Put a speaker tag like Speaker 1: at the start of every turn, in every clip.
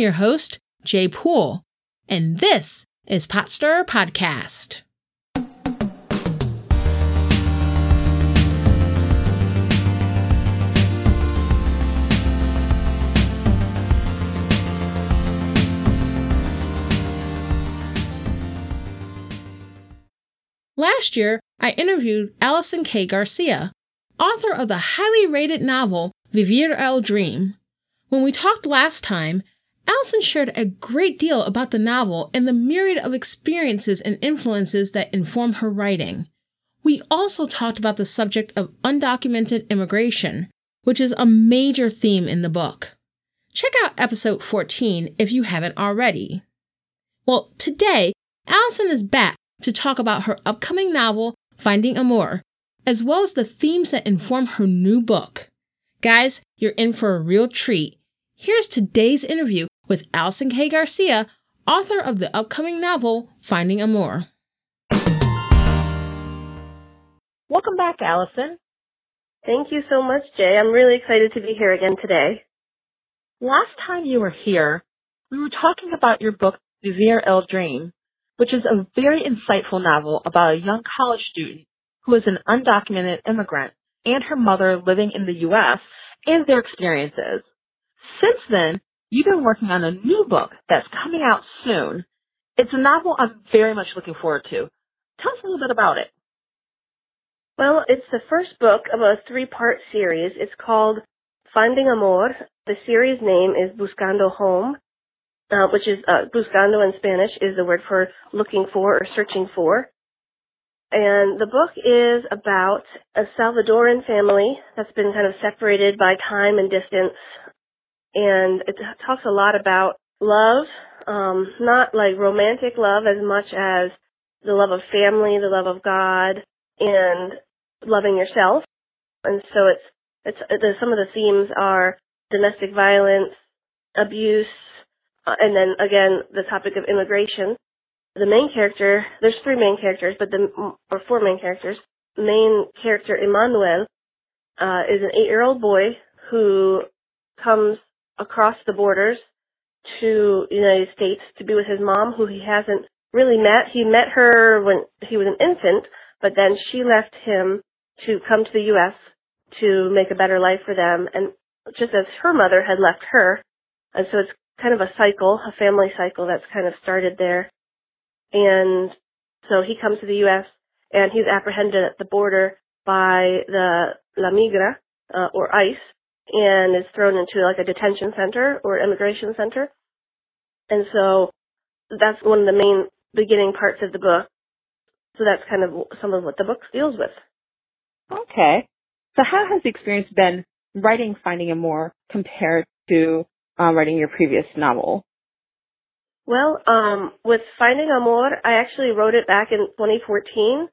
Speaker 1: your host, Jay Poole, and this is Pot Stirrer Podcast. Last year, I interviewed Allison K. Garcia, author of the highly rated novel Vivir el Dream. When we talked last time, Allison shared a great deal about the novel and the myriad of experiences and influences that inform her writing. We also talked about the subject of undocumented immigration, which is a major theme in the book. Check out episode 14 if you haven't already. Well, today, Allison is back to talk about her upcoming novel, Finding Amor, as well as the themes that inform her new book. Guys, you're in for a real treat. Here's today's interview with Allison K. Garcia, author of the upcoming novel, Finding Amor.
Speaker 2: Welcome back, Allison.
Speaker 3: Thank you so much, Jay. I'm really excited to be here again today.
Speaker 2: Last time you were here, we were talking about your book, Vivir el Dream, which is a very insightful novel about a young college student who is an undocumented immigrant and her mother living in the U.S. and their experiences. Since then, you've been working on a new book that's coming out soon. It's a novel I'm very much looking forward to. Tell us a little bit about it.
Speaker 3: Well, it's the first book of a three-part series. It's called Finding Amor. The series name is Buscando Home, uh, which is uh, buscando in Spanish is the word for looking for or searching for. And the book is about a Salvadoran family that's been kind of separated by time and distance. And it talks a lot about love, um, not like romantic love as much as the love of family, the love of God, and loving yourself. And so it's, it's, the, some of the themes are domestic violence, abuse, uh, and then again, the topic of immigration. The main character, there's three main characters, but the, or four main characters. Main character, Emmanuel, uh, is an eight-year-old boy who comes across the borders to the United States to be with his mom, who he hasn't really met. He met her when he was an infant, but then she left him to come to the U.S. to make a better life for them, and just as her mother had left her. And so it's kind of a cycle, a family cycle that's kind of started there. And so he comes to the U.S. and he's apprehended at the border by the La Migra, uh, or ICE, and is thrown into like a detention center or immigration center. And so that's one of the main beginning parts of the book. So that's kind of some of what the book deals with.
Speaker 2: Okay. So how has the experience been writing Finding Amor compared to uh, writing your previous novel?
Speaker 3: Well, um, with Finding Amor, I actually wrote it back in 2014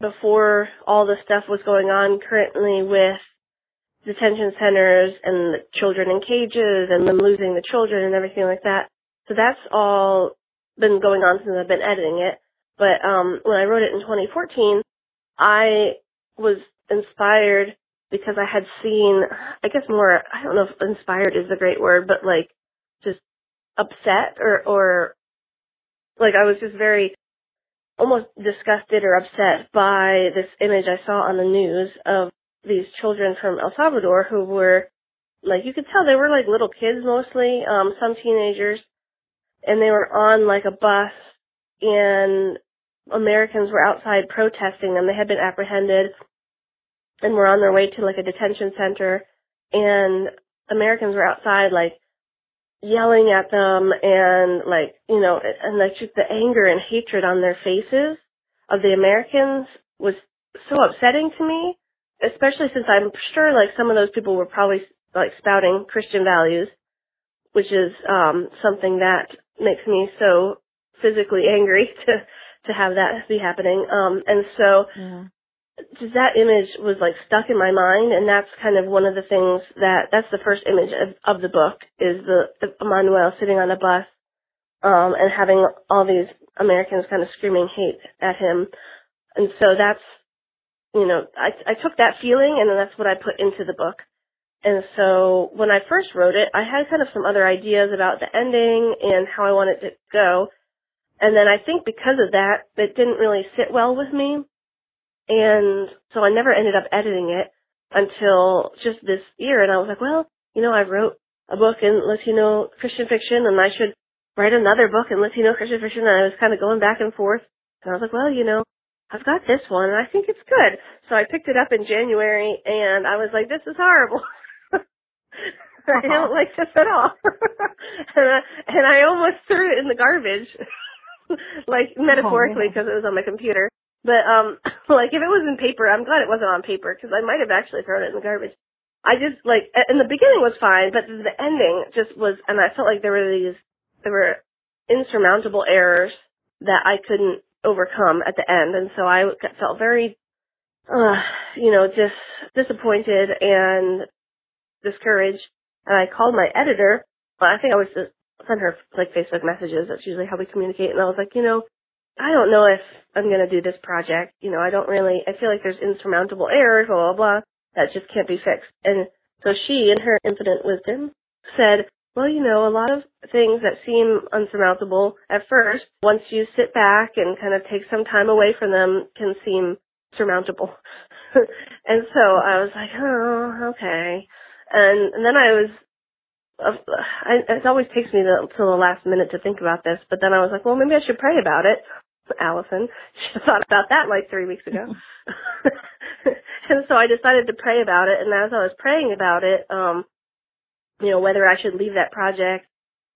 Speaker 3: before all the stuff was going on currently with detention centers and the children in cages and them losing the children and everything like that. So that's all been going on since I've been editing it. But um, when I wrote it in 2014, I was inspired because I had seen, I guess more, I don't know if inspired is the great word, but like just upset or, or like I was just very almost disgusted or upset by this image I saw on the news of these children from El Salvador who were like you could tell they were like little kids mostly, um, some teenagers, and they were on like a bus and Americans were outside protesting them. They had been apprehended and were on their way to like a detention center and Americans were outside like yelling at them and like, you know, and like just the anger and hatred on their faces of the Americans was so upsetting to me, especially since I'm sure like some of those people were probably like spouting Christian values, which is um something that makes me so physically angry to to have that be happening. Um and so yeah just that image was like stuck in my mind and that's kind of one of the things that that's the first image of, of the book is the the Emmanuel sitting on a bus um and having all these Americans kind of screaming hate at him and so that's you know I I took that feeling and that's what I put into the book And so when I first wrote it, I had kind of some other ideas about the ending and how I wanted it to go. And then I think because of that, it didn't really sit well with me. And so I never ended up editing it until just this year. And I was like, well, you know, I wrote a book in Latino Christian fiction and I should write another book in Latino Christian fiction. And I was kind of going back and forth. And I was like, well, you know, I've got this one and I think it's good. So I picked it up in January and I was like, this is horrible. I don't like this at all. and, I, and I almost threw it in the garbage, like metaphorically because it was on my computer. But um, like if it was in paper, I'm glad it wasn't on paper because I might have actually thrown it in the garbage. I just like in the beginning was fine, but the ending just was, and I felt like there were these there were insurmountable errors that I couldn't overcome at the end, and so I felt very, uh, you know, just disappointed and discouraged. And I called my editor. Well, I think I was just send her like Facebook messages. That's usually how we communicate. And I was like, you know, I don't know if I'm going to do this project. You know, I don't really, I feel like there's insurmountable errors, blah, blah, blah, that just can't be fixed. And so she, in her infinite wisdom, said, well, you know, a lot of things that seem unsurmountable at first, once you sit back and kind of take some time away from them, can seem surmountable. and so I was like, oh, okay. And, and then I was, uh, I, it always takes me until the last minute to think about this, but then I was like, well, maybe I should pray about it. Allison, she thought about that like three weeks ago. and so I decided to pray about it, and as I was praying about it, um, you know, whether I should leave that project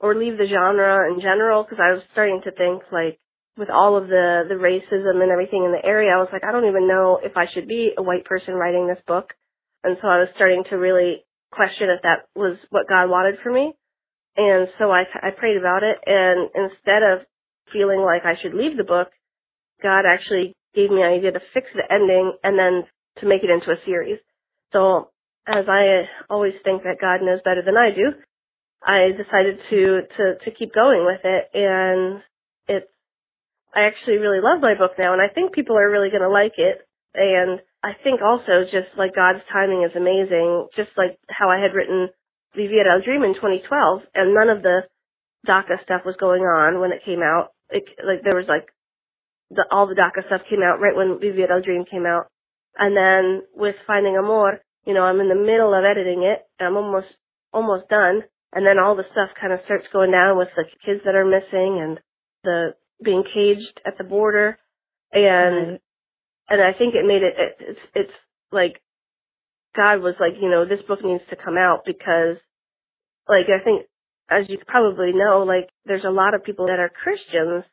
Speaker 3: or leave the genre in general, because I was starting to think like, with all of the the racism and everything in the area, I was like, I don't even know if I should be a white person writing this book. And so I was starting to really question if that was what God wanted for me. And so I, I prayed about it, and instead of feeling like I should leave the book, God actually gave me an idea to fix the ending and then to make it into a series. So as I always think that God knows better than I do, I decided to to to keep going with it, and it's I actually really love my book now, and I think people are really going to like it. And I think also just like God's timing is amazing, just like how I had written Vivir el Dream in 2012, and none of the DACA stuff was going on when it came out. It, like there was like the, all the DACA stuff came out right when Vivir el Dream came out, and then with Finding Amor, you know, I'm in the middle of editing it. I'm almost almost done, and then all the stuff kind of starts going down with the kids that are missing and the being caged at the border, and and I think it made it, it it's it's like God was like, you know, this book needs to come out because like I think as you probably know, like there's a lot of people that are Christians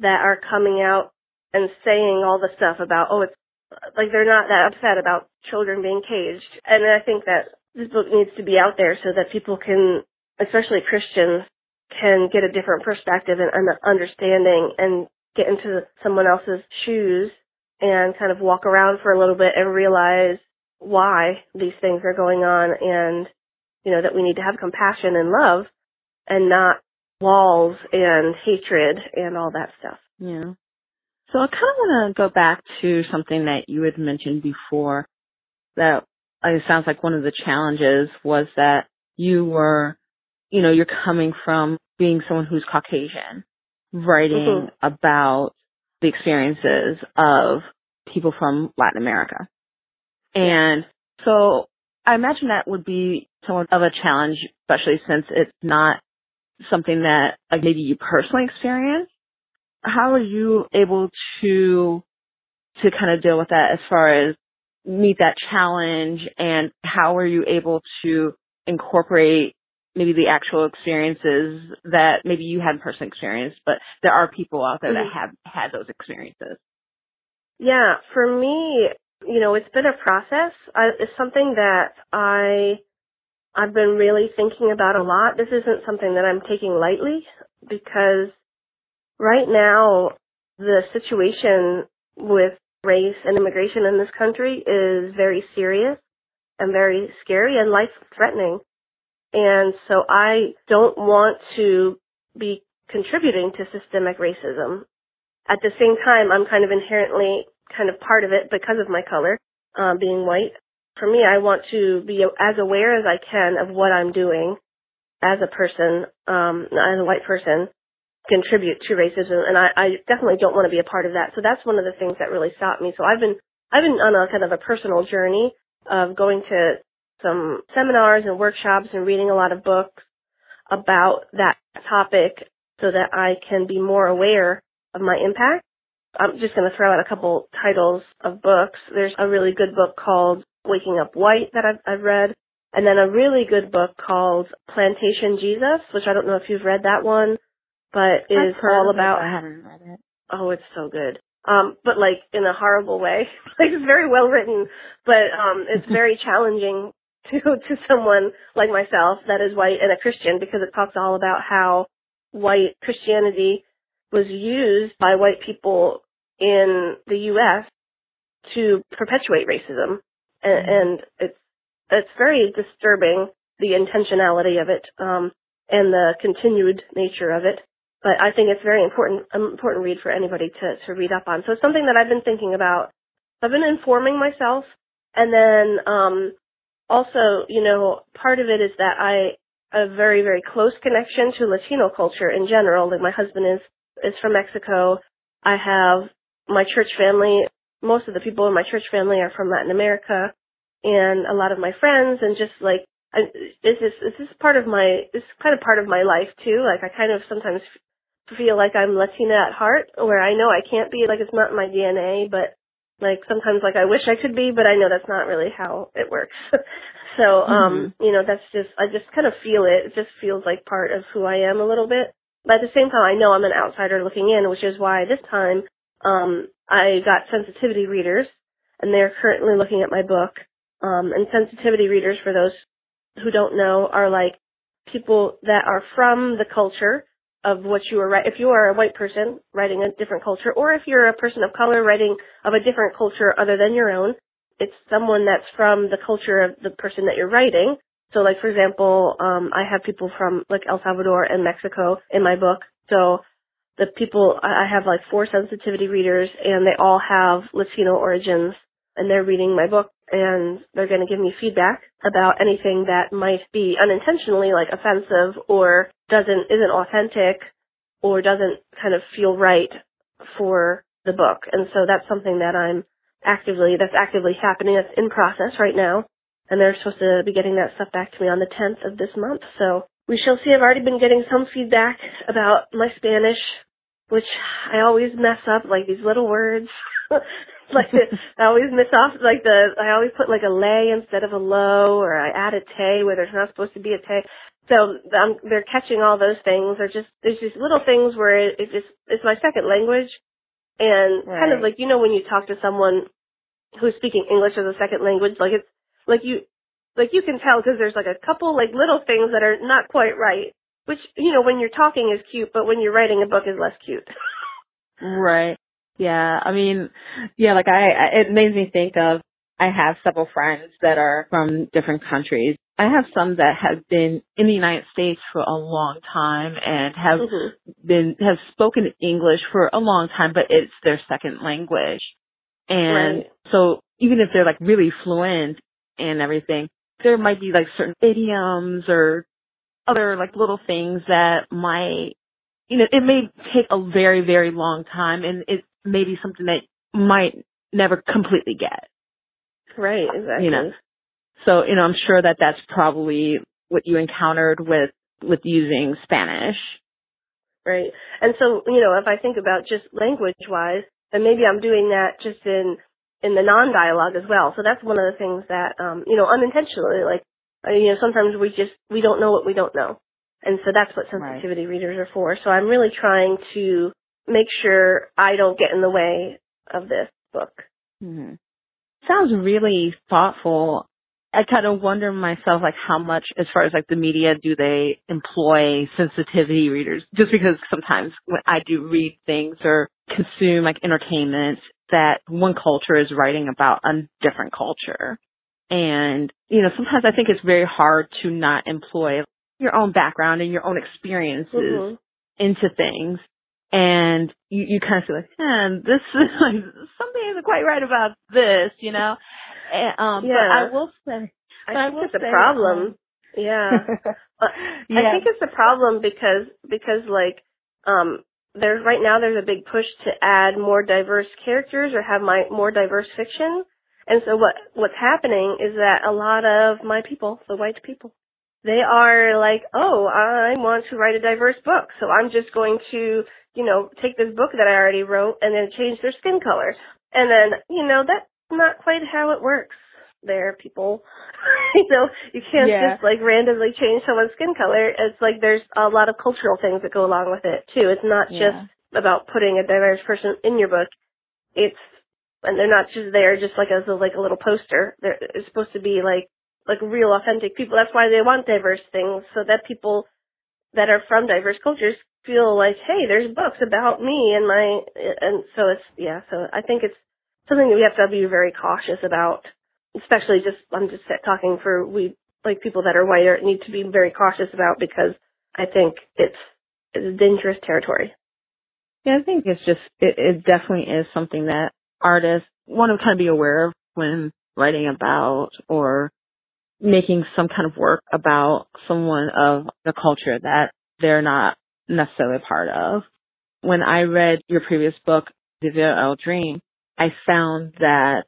Speaker 3: that are coming out and saying all the stuff about, oh, it's like they're not that upset about children being caged. And I think that this book needs to be out there so that people can, especially Christians, can get a different perspective and understanding and get into someone else's shoes and kind of walk around for a little bit and realize why these things are going on and, you know, that we need to have compassion and love and not walls and hatred and all that stuff.
Speaker 4: Yeah. So I kind of want to go back to something that you had mentioned before that it sounds like one of the challenges was that you were, you know, you're coming from being someone who's Caucasian, writing mm-hmm. about the experiences of people from Latin America. And so I imagine that would be somewhat of a challenge, especially since it's not something that like maybe you personally experienced. How are you able to to kind of deal with that as far as meet that challenge and how are you able to incorporate maybe the actual experiences that maybe you hadn't personally experienced, but there are people out there mm-hmm. that have had those experiences.
Speaker 3: Yeah, for me, you know, it's been a process. I, it's something that I I've been really thinking about a lot. This isn't something that I'm taking lightly because right now the situation with race and immigration in this country is very serious and very scary and life threatening. And so I don't want to be contributing to systemic racism. At the same time, I'm kind of inherently kind of part of it because of my color, um, being white. for me, I want to be as aware as I can of what I'm doing as a person, um, as a white person, contribute to racism, and I, I definitely don't want to be a part of that. So that's one of the things that really stopped me. So I've been I've been on a kind of a personal journey of going to some seminars and workshops and reading a lot of books about that topic so that I can be more aware of my impact. I'm just going to throw out a couple titles of books. There's a really good book called Waking Up White that I've, I've read, and then a really good book called Plantation Jesus, which I don't know if you've read that one, but is all about.
Speaker 4: I haven't read it.
Speaker 3: Oh, it's so good. Um, but like in a horrible way. like it's very well written, but um, it's very challenging to to someone like myself that is white and a Christian because it talks all about how white Christianity was used by white people in the U.S. to perpetuate racism, and, mm-hmm. and it's it's very disturbing the intentionality of it um, and the continued nature of it. But I think it's very important important read for anybody to to read up on. So it's something that I've been thinking about. I've been informing myself, and then um, also, you know, part of it is that I a very very close connection to Latino culture in general. Like my husband is is from Mexico. I have my church family. Most of the people in my church family are from Latin America, and a lot of my friends, and just like I, is this is this part of my this kind of part of my life too. Like I kind of sometimes feel like I'm Latina at heart, where I know I can't be. Like it's not in my DNA, but like sometimes like I wish I could be, but I know that's not really how it works. so um, mm-hmm. you know, that's just I just kind of feel it. It just feels like part of who I am a little bit. But at the same time, I know I'm an outsider looking in, which is why this time um, I got sensitivity readers, and they're currently looking at my book. Um, and sensitivity readers, for those who don't know, are like people that are from the culture of what you are. If you are a white person writing a different culture, or if you're a person of color writing of a different culture other than your own, it's someone that's from the culture of the person that you're writing. So like for example, um, I have people from like El Salvador and Mexico in my book. So the people I have like four sensitivity readers and they all have Latino origins and they're reading my book and they're going to give me feedback about anything that might be unintentionally like offensive or doesn't isn't authentic or doesn't kind of feel right for the book. And so that's something that I'm actively that's actively happening. That's in process right now and they're supposed to be getting that stuff back to me on the 10th of this month. So we shall see. I've already been getting some feedback about my Spanish, which I always mess up, like these little words. like I always miss off, like the I always put like a lay instead of a low, or I add a te where there's not supposed to be a tay. So um, they're catching all those things. They're just there's just little things where it, it just it's my second language, and right. kind of like you know when you talk to someone who's speaking English as a second language, like it's like you like you can tell because there's like a couple like little things that are not quite right which you know when you're talking is cute but when you're writing a book is less cute
Speaker 4: right yeah i mean yeah like i it made me think of i have several friends that are from different countries i have some that have been in the united states for a long time and have mm-hmm. been have spoken english for a long time but it's their second language and right. so even if they're like really fluent and everything, there might be like certain idioms or other like little things that might, you know, it may take a very, very long time and it may be something that might never completely get.
Speaker 3: Right, exactly.
Speaker 4: You know, so, you know, I'm sure that that's probably what you encountered with, with using Spanish.
Speaker 3: Right. And so, you know, if I think about just language wise, then maybe I'm doing that just in in the non-dialogue as well. So that's one of the things that, um, you know, unintentionally, like, uh, you know, sometimes we just, we don't know what we don't know. And so that's what sensitivity right. readers are for. So I'm really trying to make sure I don't get in the way of this book.
Speaker 4: Mm-hmm. Sounds really thoughtful. I kind of wonder myself, like, how much, as far as like the media, do they employ sensitivity readers? Just because sometimes when I do read things or consume like entertainment, that one culture is writing about a different culture. And, you know, sometimes I think it's very hard to not employ your own background and your own experiences mm-hmm. into things. And you, you kind of feel like, man, this is like, something isn't quite right about this, you know? Um,
Speaker 3: Yeah.
Speaker 4: But I will say,
Speaker 3: I
Speaker 4: but I
Speaker 3: think
Speaker 4: will
Speaker 3: it's a problem.
Speaker 4: um,
Speaker 3: Yeah.
Speaker 4: Yeah.
Speaker 3: I think it's a problem because because like um there's right now there's a big push to add more diverse characters or have my more diverse fiction. And so what what's happening is that a lot of my people, the white people, they are like, "Oh, I want to write a diverse book. So I'm just going to, you know, take this book that I already wrote and then change their skin color." And then, you know, that's not quite how it works there, people. you know, you can't
Speaker 4: Yeah.
Speaker 3: just like randomly change someone's skin color. It's like there's a lot of cultural things that go along with it too. It's not
Speaker 4: Yeah.
Speaker 3: just about putting a diverse person in your book. It's and they're not just there just like as a like a little poster. They're it's supposed to be like like real authentic people. That's why they want diverse things so that people that are from diverse cultures feel like, hey, there's books about me and my and so it's yeah. So I think it's something that we have to be very cautious about especially just I'm just talking for we like people that are whiter need to be very cautious about because I think it's it's dangerous territory.
Speaker 4: Yeah, I think it's just it, it definitely is something that artists want to kind of be aware of when writing about or making some kind of work about someone of the culture that they're not necessarily a part of. When I read your previous book, Vivir el Dream, I found that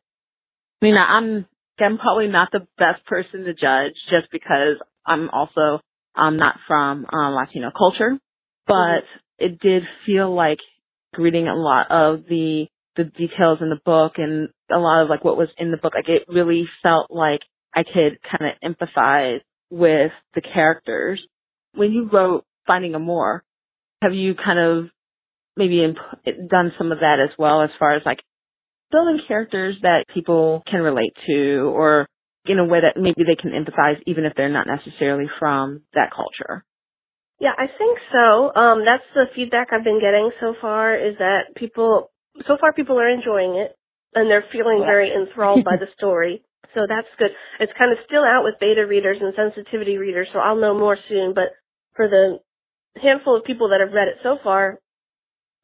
Speaker 4: I mean I'm I'm probably not the best person to judge just because I'm also I'm not from um, Latino culture, but it did feel like reading a lot of the the details in the book and a lot of like what was in the book. Like it really felt like I could kind of empathize with the characters. When you wrote Finding Amor, have you kind of maybe imp- done some of that as well as far as like building characters that people can relate to or in a way that maybe they can empathize even if they're not necessarily from that culture?
Speaker 3: Yeah, I think so. Um, that's the feedback I've been getting so far is that people, so far people are enjoying it and they're feeling very enthralled by the story. So that's good. It's kind of still out with beta readers and sensitivity readers, so I'll know more soon. But for the handful of people that have read it so far,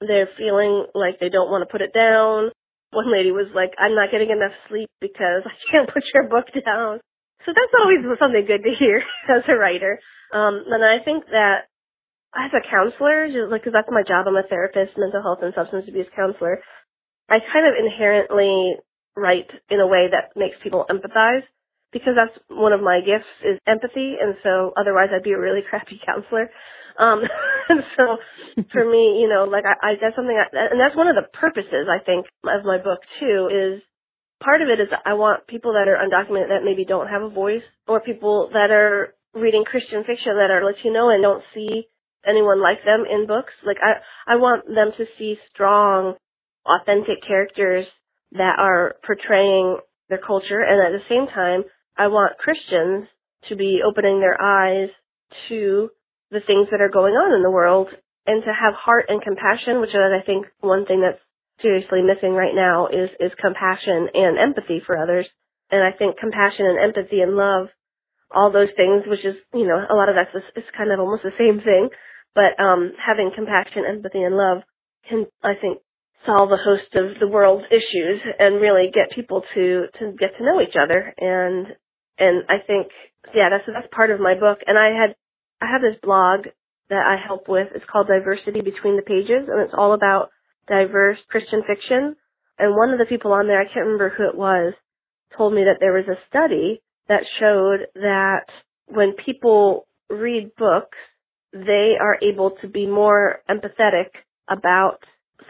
Speaker 3: they're feeling like they don't want to put it down. One lady was like, I'm not getting enough sleep because I can't put your book down. So that's always something good to hear as a writer. Um, and I think that as a counselor, just like, cause that's my job, I'm a therapist, mental health and substance abuse counselor. I kind of inherently write in a way that makes people empathize because that's one of my gifts is empathy. And so otherwise I'd be a really crappy counselor. Um, and so for me, you know, like I, I that's something, I, and that's one of the purposes I think of my book too is part of it is I want people that are undocumented that maybe don't have a voice or people that are reading Christian fiction that are Latino and don't see anyone like them in books. Like I, I want them to see strong, authentic characters that are portraying their culture and at the same time, I want Christians to be opening their eyes to the things that are going on in the world and to have heart and compassion, which is I think one thing that's seriously missing right now is is compassion and empathy for others. And I think compassion and empathy and love, all those things, which is you know a lot of that's is kind of almost the same thing, but um, having compassion, empathy, and love can I think solve a host of the world's issues and really get people to to get to know each other. And and I think yeah that's that's part of my book. And I had I have this blog that I help with it's called Diversity Between the Pages and it's all about diverse Christian fiction. And one of the people on there, I can't remember who it was, told me that there was a study that showed that when people read books, they are able to be more empathetic about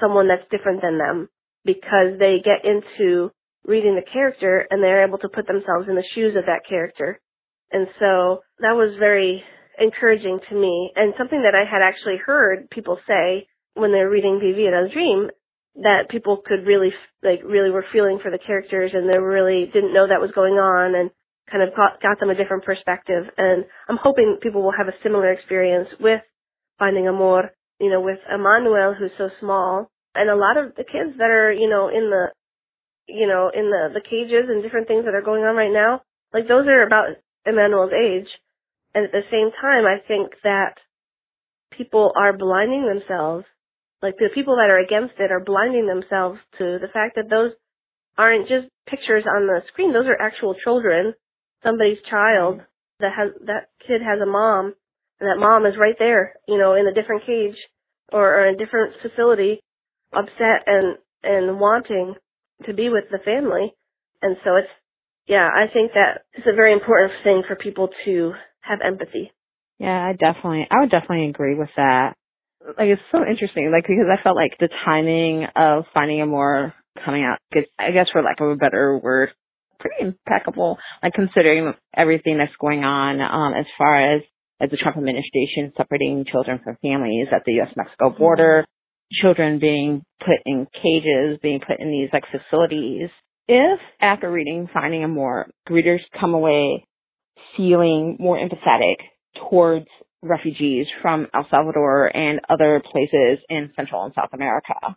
Speaker 3: someone that's different than them because they get into reading the character and they're able to put themselves in the shoes of that character. And so that was very encouraging to me and something that I had actually heard people say when they're reading Vivir el Dream that people could really like really were feeling for the characters and they really didn't know that was going on and kind of got, got them a different perspective and I'm hoping people will have a similar experience with Finding Amor, you know, with Emmanuel who's so small and a lot of the kids that are, you know, in the you know, in the the cages and different things that are going on right now, like those are about Emmanuel's age. And at the same time, I think that people are blinding themselves like the people that are against it are blinding themselves to the fact that those aren't just pictures on the screen. Those are actual children, somebody's child mm-hmm. that has that kid has a mom, and that mom is right there, you know, in a different cage or, or in a different facility, upset and and wanting to be with the family. And so it's yeah, I think that it's a very important thing for people to have empathy.
Speaker 4: Yeah, I definitely, I would definitely agree with that. Like, it's so interesting, like, because I felt like the timing of Finding Amor coming out, I guess for lack of a better word, pretty impeccable, like, considering everything that's going on, um, as far as, as the Trump administration separating children from families at the U.S.-Mexico border, children being put in cages, being put in these, like, facilities. If, after reading Finding Amor, readers come away feeling more empathetic towards refugees from El Salvador and other places in Central and South America.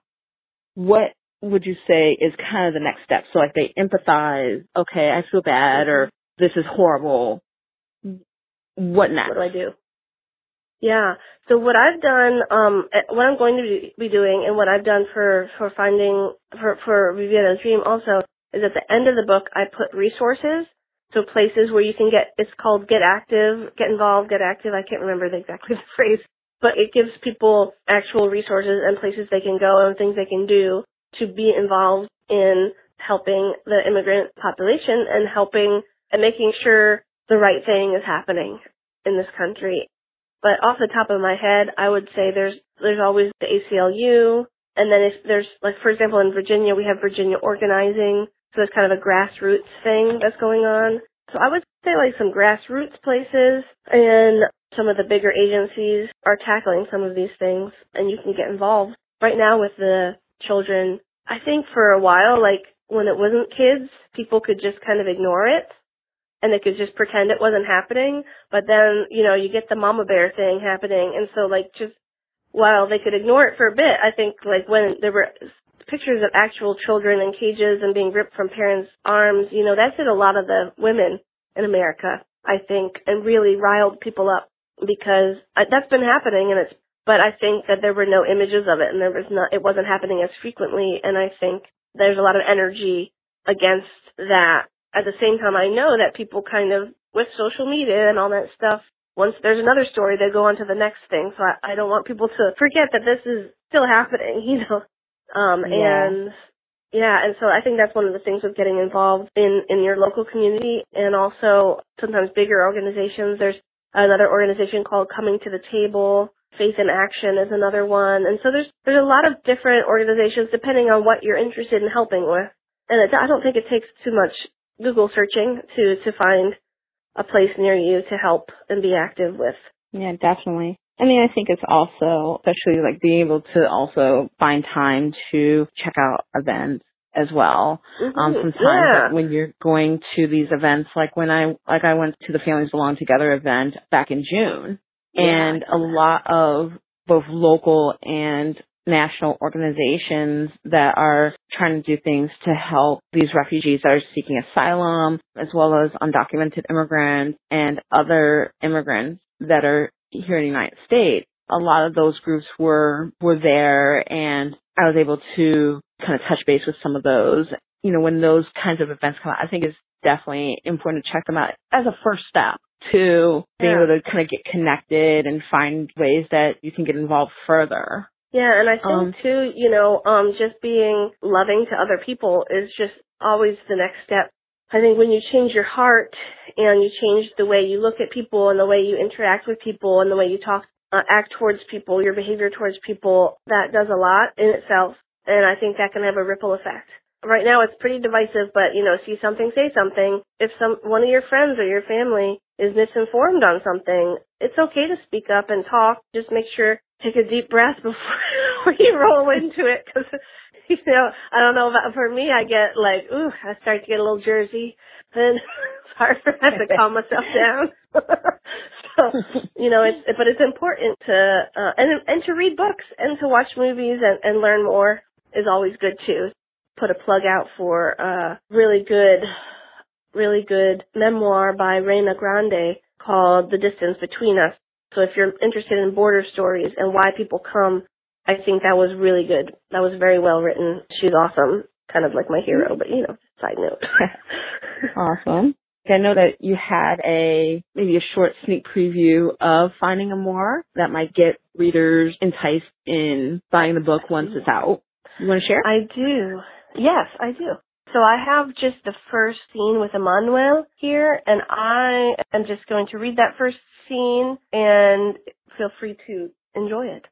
Speaker 4: What would you say is kind of the next step? So like they empathize, okay, I feel bad or this is horrible. What next?
Speaker 3: What do I do? Yeah. So what I've done, um, eh, what I'm going to be doing and what I've done for, for finding, for, for Vivir el Dream also is at the end of the book, I put resources so places where you can get, it's called get active, get involved, get active. I can't remember the exactly the phrase, but it gives people actual resources and places they can go and things they can do to be involved in helping the immigrant population and helping and making sure the right thing is happening in this country. But off the top of my head, I would say there's there's always the ACLU, and then if there's like for example in Virginia we have Virginia Organizing, so it's kind of a grassroots thing that's going on. So I would say like some grassroots places and some of the bigger agencies are tackling some of these things and you can get involved. Right now with the children, I think for a while, like when it wasn't kids, people could just kind of ignore it and they could just pretend it wasn't happening. But then, you know, you get the mama bear thing happening. And so like just while they could ignore it for a bit, I think like when there were pictures of actual children in cages and being ripped from parents' arms, you know, that's hit a lot of the women in America, I think, and really riled people up because uh, that's been happening and it's, but I think that there were no images of it and there was not, it wasn't happening as frequently and I think there's a lot of energy against that. At the same time, I know that people kind of, with social media and all that stuff, once there's another story, they go on to the next thing. So I, I don't want people to forget that this is still happening, you know. Um, yeah. and yeah, and so I think that's one of the things with getting involved in, in your local community and also sometimes bigger organizations. There's another organization called Coming to the Table. Faith in Action is another one. And so there's, there's a lot of different organizations depending on what you're interested in helping with. And it, I don't think it takes too much Google searching to, to find a place near you to help and be active with.
Speaker 4: Yeah, definitely. I mean, I think it's also, especially like being able to also find time to check out events as well. Mm-hmm. Um, sometimes yeah. when you're going to these events, like when I, like I went to the Families Belong Together event back in June, yeah. and a lot of both local and national organizations that are trying to do things to help these refugees that are seeking asylum, as well as undocumented immigrants and other immigrants that are here in the United States, a lot of those groups were were there and I was able to kind of touch base with some of those. You know, when those kinds of events come out, I think it's definitely important to check them out as a first step to being yeah. able to kind of get connected and find ways that you can get involved further.
Speaker 3: Yeah, and I think um, too, you know, um, just being loving to other people is just always the next step I think when you change your heart and you change the way you look at people and the way you interact with people and the way you talk, uh, act towards people, your behavior towards people, that does a lot in itself. And I think that can have a ripple effect. Right now it's pretty divisive, but you know, see something, say something. If some, one of your friends or your family is misinformed on something, it's okay to speak up and talk. Just make sure, take a deep breath before you roll into it because you know, I don't know about for me. I get like, ooh, I start to get a little Jersey, and it's hard for me to calm myself down. so, you know, it's but it's important to uh, and and to read books and to watch movies and and learn more is always good too. Put a plug out for a really good, really good memoir by Reyna Grande called The Distance Between Us. So if you're interested in border stories and why people come I think that was really good. That was very well written. She's awesome. kind of like my hero, but you know, side note.
Speaker 4: awesome. I know that you had a maybe a short sneak preview of Finding Amor that might get readers enticed in buying the book once it's out. You want to share?
Speaker 3: I do. Yes, I do. So I have just the first scene with Emmanuel here, and I am just going to read that first scene and feel free to enjoy it.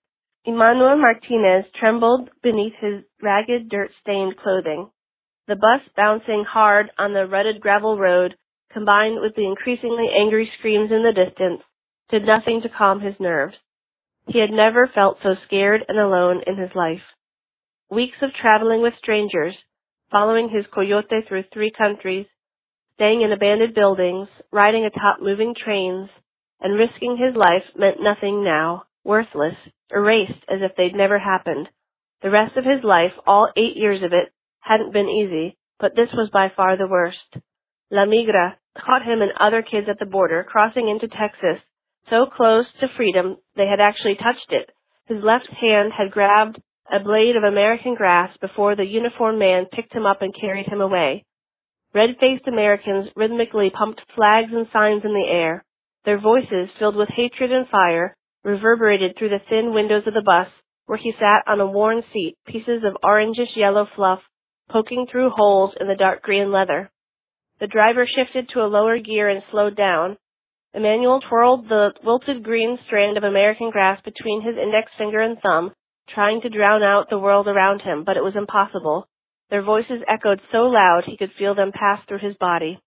Speaker 3: Emmanuel Martinez trembled beneath his ragged, dirt-stained clothing. The bus bouncing hard on the rutted gravel road combined with the increasingly angry screams in the distance, did nothing to calm his nerves. He had never felt so scared and alone in his life. Weeks of traveling with strangers, following his coyote through three countries, staying in abandoned buildings, riding atop moving trains, and risking his life meant nothing now, worthless, erased as if they'd never happened. The rest of his life, all eight years of it, hadn't been easy, but this was by far the worst. La Migra, caught him and other kids at the border crossing into Texas, so close to freedom they had actually touched it. His left hand had grabbed a blade of American grass before the uniformed man picked him up and carried him away. Red-faced Americans rhythmically pumped flags and signs in the air. Their voices, filled with hatred and fire, reverberated through the thin windows of the bus, where he sat on a worn seat, pieces of orangish yellow fluff poking through holes in the dark green leather. The driver shifted to a lower gear and slowed down. Emmanuel twirled the wilted green strand of American grass between his index finger and thumb, trying to drown out the world around him, but it was impossible. Their voices echoed so loud he could feel them pass through his body.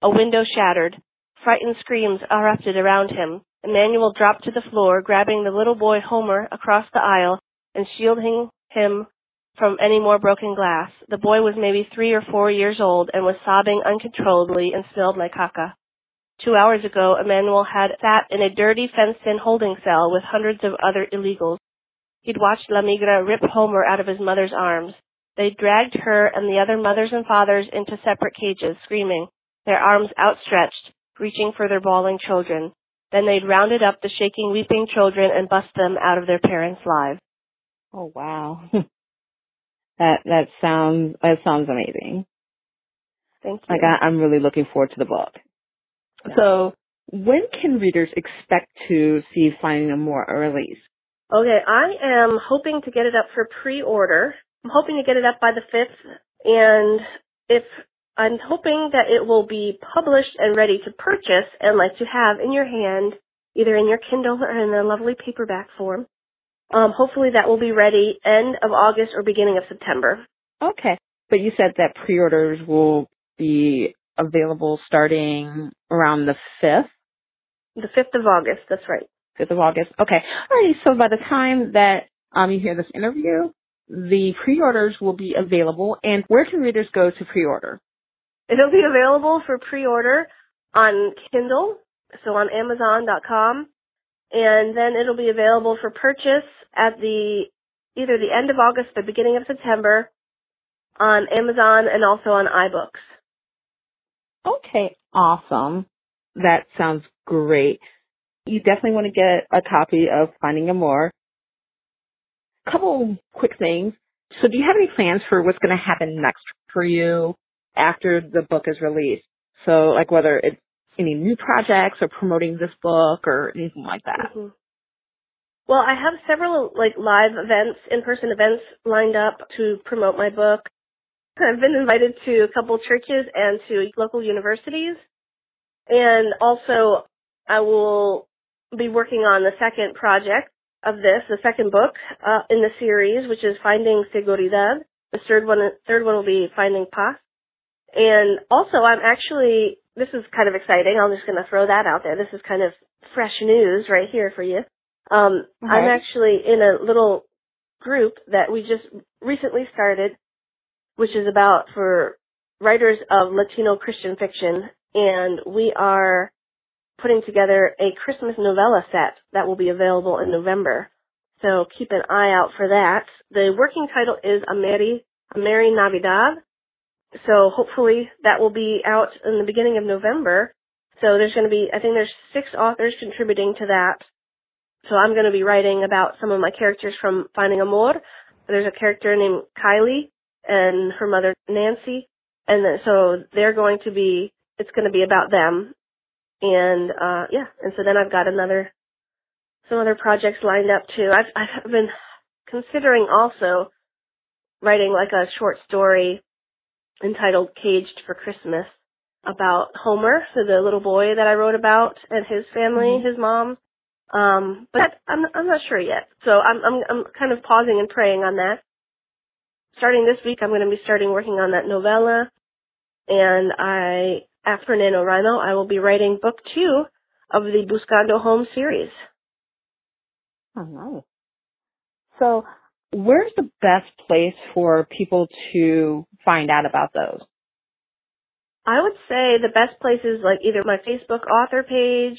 Speaker 3: A window shattered. Frightened screams erupted around him. Emmanuel dropped to the floor, grabbing the little boy Homer across the aisle and shielding him from any more broken glass. The boy was maybe three or four years old and was sobbing uncontrollably and smelled like caca. Two hours ago, Emmanuel had sat in a dirty fenced-in holding cell with hundreds of other illegals. He'd watched La Migra rip Homer out of his mother's arms. They dragged her and the other mothers and fathers into separate cages, screaming, their arms outstretched, reaching for their bawling children. Then they'd rounded up the shaking, weeping children and bust them out of their parents' lives.
Speaker 4: Oh wow. That that sounds that sounds amazing.
Speaker 3: Thank you.
Speaker 4: Like I, I'm really looking forward to the book. Yeah. So when can readers expect to see Finding Amor release?
Speaker 3: Okay, I am hoping to get it up for pre-order. I'm hoping to get it up by the 5th, and if I'm hoping that it will be published and ready to purchase and like to have in your hand, either in your Kindle or in a lovely paperback form. Um, hopefully that will be ready end of August or beginning of September.
Speaker 4: Okay. But you said that pre-orders will be available starting around the 5th?
Speaker 3: The 5th of August, that's right.
Speaker 4: 5th of August. Okay. All right. So by the time that um, you hear this interview, the pre-orders will be available. And where can readers go to pre-order?
Speaker 3: It'll be available for pre-order on Kindle, so on Amazon.com, and then it'll be available for purchase at the either the end of August or beginning of September on Amazon and also on iBooks.
Speaker 4: Okay, awesome. That sounds great. You definitely want to get a copy of Finding a Amor. Couple quick things. So do you have any plans for what's going to happen next for you after the book is released? So like whether it's any new projects or promoting this book or anything like that?
Speaker 3: Mm-hmm. Well, I have several like live events, in-person events lined up to promote my book. I've been invited to a couple churches and to local universities. And also I will be working on the second project of this, the second book uh, in the series, which is Finding Seguridad. The third one, third one will be Finding Paz. And also I'm actually, this is kind of exciting. I'm just going to throw that out there. This is kind of fresh news right here for you. Um. I'm actually in a little group that we just recently started, which is about for writers of Latino Christian fiction, and we are putting together a Christmas novella set that will be available in November. So keep an eye out for that. The working title is A Merry, A Merry Navidad. So hopefully that will be out in the beginning of November. So there's going to be, I think there's six authors contributing to that. So I'm going to be writing about some of my characters from Finding Amor. There's a character named Kylie, and her mother Nancy, and then, so they're going to be. It's going to be about them, and uh yeah, and so then I've got another some other projects lined up too. I've I've been considering also writing like a short story entitled Caged for Christmas about Homer, so the little boy that I wrote about and his family, mm-hmm. his mom. Um, but I'm I'm not sure yet. So I'm I'm I'm kind of pausing and praying on that. Starting this week, I'm going to be starting working on that novella, and I after NaNoWriMo, I will be writing book two of the Buscando Home series.
Speaker 4: Oh, nice. So, where's the best place for people to find out about those?
Speaker 3: I would say the best place is like either my Facebook author page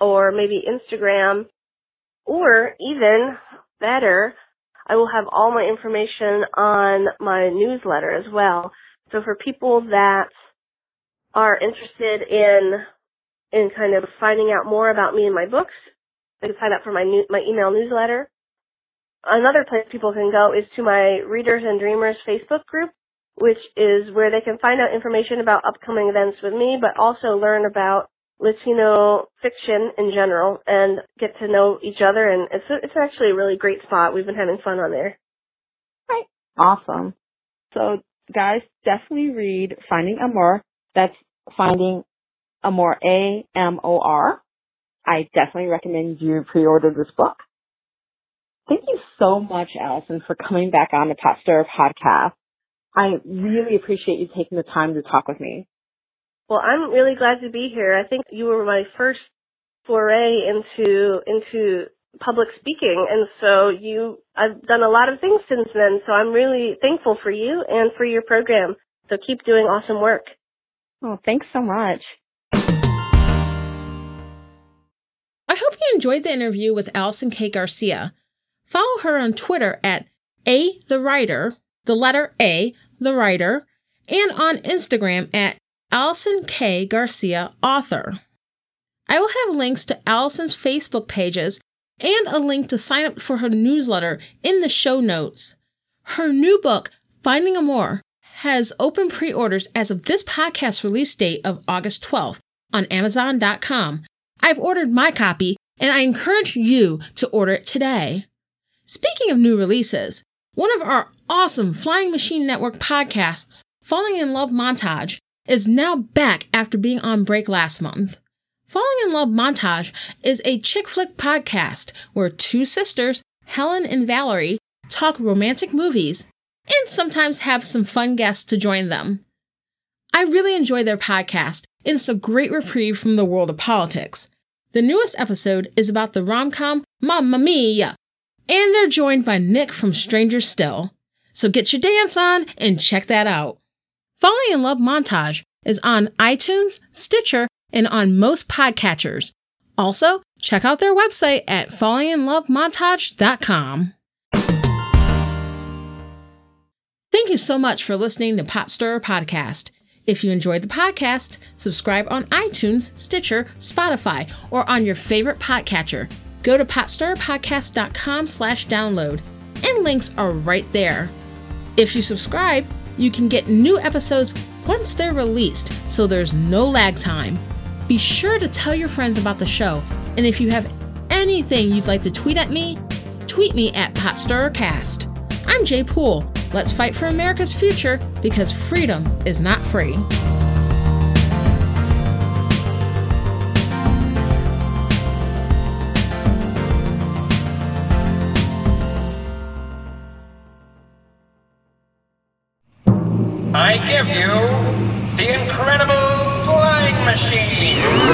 Speaker 3: or maybe Instagram or even better, I will have all my information on my newsletter as well. So for people that are interested in in kind of finding out more about me and my books, they can sign up for my new, my email newsletter. Another place people can go is to my Readers and Dreamers Facebook group, which is where they can find out information about upcoming events with me, but also learn about Latino fiction in general and get to know each other. And it's a, it's actually a really great spot. We've been having fun on there.
Speaker 4: Right. Awesome. So guys, definitely read Finding Amor. That's Finding Amor, A-M-O-R. I definitely recommend you pre-order this book. Thank you so much, Allison, for coming back on the Pot Stirrer podcast. I really appreciate you taking the time to talk with me.
Speaker 3: Well, I'm really glad to be here. I think you were my first foray into into public speaking and so you I've done a lot of things since then so I'm really thankful for you and for your program. So keep doing awesome work.
Speaker 4: Oh, thanks so much.
Speaker 1: I hope you enjoyed the interview with Allison K. Garcia. Follow her on Twitter at A the Writer, the letter A, the writer, and on Instagram at Allison K. Garcia Author. I will have links to Allison's Facebook pages and a link to sign up for her newsletter in the show notes. Her new book, Finding Amor, has open pre orders as of this podcast release date of August 12th on Amazon.com. I've ordered my copy and I encourage you to order it today. Speaking of new releases, one of our awesome Flying Machine Network podcasts, Falling in Love Montage, is now back after being on break last month. Falling in Love Montage is a chick flick podcast where two sisters, Helen and Valerie, talk romantic movies and sometimes have some fun guests to join them. I really enjoy their podcast, and it's a great reprieve from the world of politics. The newest episode is about the rom com Mamma Mia, and they're joined by Nick from Stranger Still. So get your dance on and check that out. Falling in Love Montage is on iTunes, Stitcher, and on most podcatchers. Also, check out their website at fallinginlovemontage.com. Thank you so much for listening to Pot Stirrer Podcast. If you enjoyed the podcast, subscribe on iTunes, Stitcher, Spotify, or on your favorite podcatcher go to potstirrerpodcast.com slash download, and links are right there. If you subscribe, you can get new episodes once they're released, so there's no lag time. Be sure to tell your friends about the show, and if you have anything you'd like to tweet at me, tweet me at PotstirrerCast. I'm Jay Poole. Let's fight for America's future because freedom is not free.
Speaker 5: Give you the incredible flying machine.